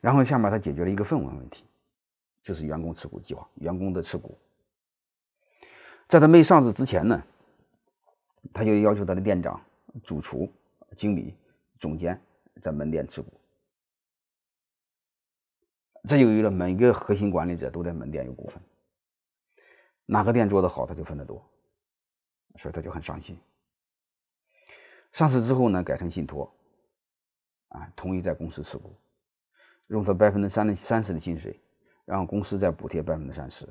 然后下面他解决了一个氛围问题，就是员工持股计划，员工的持股。在他没上市之前呢，他就要求他的店长、主厨、经理、总监在门店持股。这就有了每个核心管理者都在门店有股份，哪个店做得好，他就分得多，所以他就很上心。上市之后呢，改成信托，啊，同意在公司持股，用他百分之三的三十的薪水，然后公司再补贴百分之三十，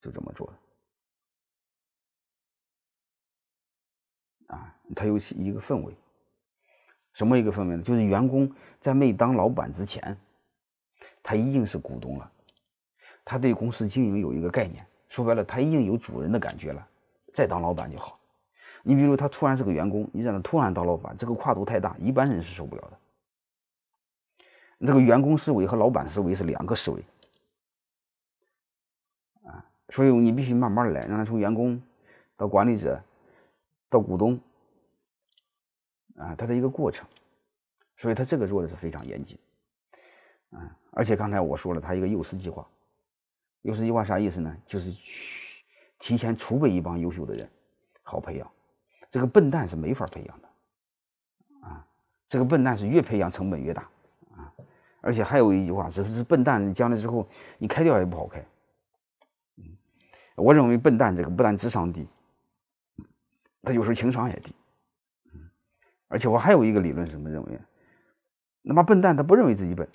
就这么做的。啊，他有一个氛围，什么一个氛围呢？就是员工在没当老板之前，他已经是股东了，他对公司经营有一个概念，说白了，他已经有主人的感觉了。再当老板就好。你比如他突然是个员工，你让他突然当老板，这个跨度太大，一般人是受不了的。这个员工思维和老板思维是两个思维，啊，所以你必须慢慢来，让他从员工到管理者。到股东，啊，他的一个过程，所以他这个做的是非常严谨，啊，而且刚才我说了，他一个幼师计划，幼师计划啥意思呢？就是提前储备一帮优秀的人，好培养。这个笨蛋是没法培养的，啊，这个笨蛋是越培养成本越大，而且还有一句话，只是笨蛋将来之后你开掉也不好开，我认为笨蛋这个不但智商低。他有时候情商也低，而且我还有一个理论什么认为，那么笨蛋他不认为自己笨，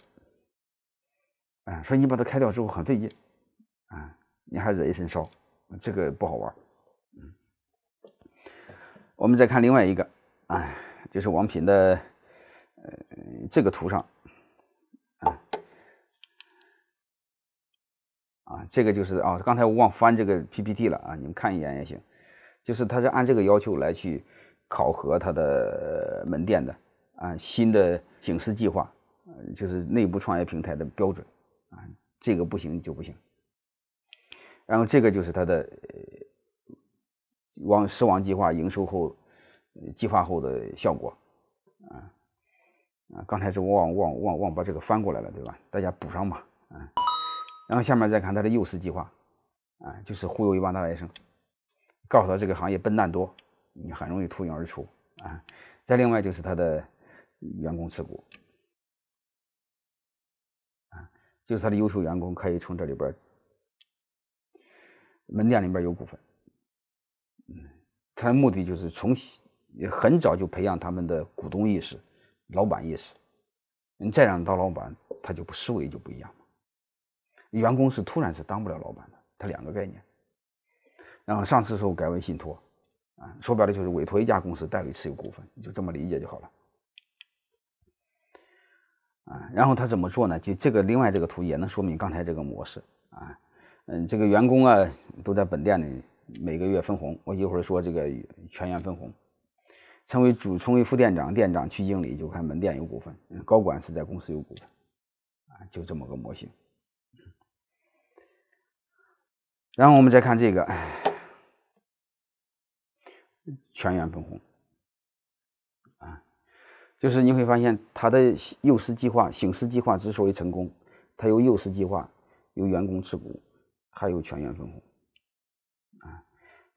啊，所以你把他开掉之后很费劲，啊，你还惹一身骚，这个不好玩，我们再看另外一个，哎，就是王品的，呃，这个图上，这个就是啊，刚才我忘翻这个 PPT 了啊，你们看一眼也行。就是他是按这个要求来去考核他的门店的，啊，新的警示计划，就是内部创业平台的标准，啊，这个不行就不行。然后这个就是他的往狮王计划营收后计划后的效果，啊，啊，刚才是忘忘忘忘把这个翻过来了，对吧？大家补上吧，啊，然后下面再看他的幼师计划，啊，就是忽悠一帮大学生。告诉他这个行业笨蛋多，你很容易脱颖而出啊！再另外就是他的员工持股啊，就是他的优秀员工可以从这里边门店里边有股份，嗯，他的目的就是从很早就培养他们的股东意识、老板意识。你再让当老板，他就不思维就不一样了。员工是突然是当不了老板的，他两个概念。然后上市时候改为信托，啊，说白了就是委托一家公司代为持有股份，你就这么理解就好了。啊，然后他怎么做呢？就这个另外这个图也能说明刚才这个模式啊，嗯，这个员工啊都在本店里每个月分红，我一会儿说这个全员分红，成为主成为副店长、店长、区经理就看门店有股份，高管是在公司有股份，啊，就这么个模型。然后我们再看这个。全员分红，啊，就是你会发现他的幼师计划、醒狮计划之所以成功，他有幼师计划，有员工持股，还有全员分红，啊，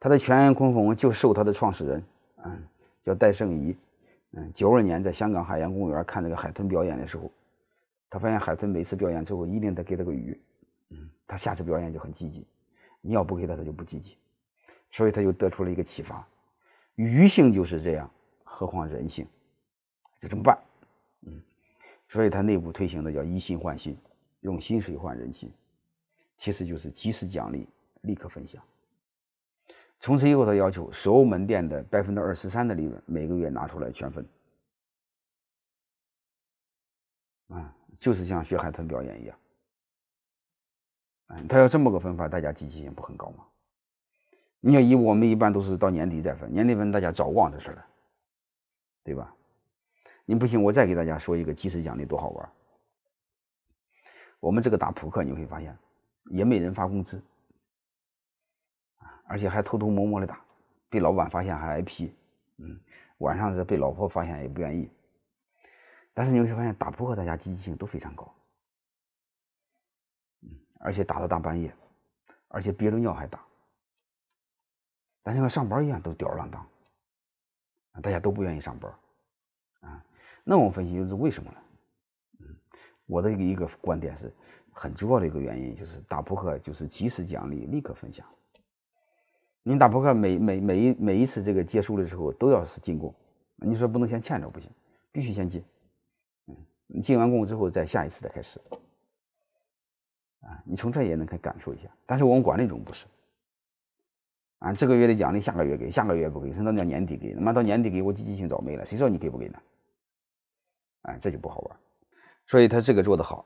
他的全员分红就受他的创始人，嗯，叫戴胜仪，嗯，九二年在香港海洋公园看这个海豚表演的时候，他发现海豚每次表演之后一定得给他个鱼，嗯，他下次表演就很积极，你要不给他，他就不积极，所以他就得出了一个启发。鱼性就是这样，何况人性，就这么办，嗯，所以他内部推行的叫以心换心，用薪水换人心，其实就是及时奖励，立刻分享。从此以后，他要求所有门店的百分之二十三的利润每个月拿出来全分，啊，就是像学海豚表演一样，嗯，他要这么个分法，大家积极性不很高吗？你要以我们一般都是到年底再分，年底分大家早忘这事了，对吧？你不信，我再给大家说一个即时奖励多好玩。我们这个打扑克你会发现，也没人发工资，而且还偷偷摸摸的打，被老板发现还挨批，嗯，晚上是被老婆发现也不愿意。但是你会发现，打扑克大家积极性都非常高，而且打到大半夜，而且憋着尿还打。咱像上班一样都吊儿郎当，大家都不愿意上班，啊，那我们分析就是为什么呢？嗯，我的一个观点是很主要的一个原因就是打扑克就是及时奖励，立刻分享。你打扑克每每每一每一次这个结束的时候都要是进贡，你说不能先欠着不行，必须先进，嗯，你进完贡之后再下一次再开始，啊，你从这也能可以感受一下。但是我们管理中不是。啊，这个月的奖励下个月给，下个月不给，甚至到年底给，他妈到年底给我积极性早没了，谁知道你给不给呢？哎，这就不好玩。所以他这个做的好。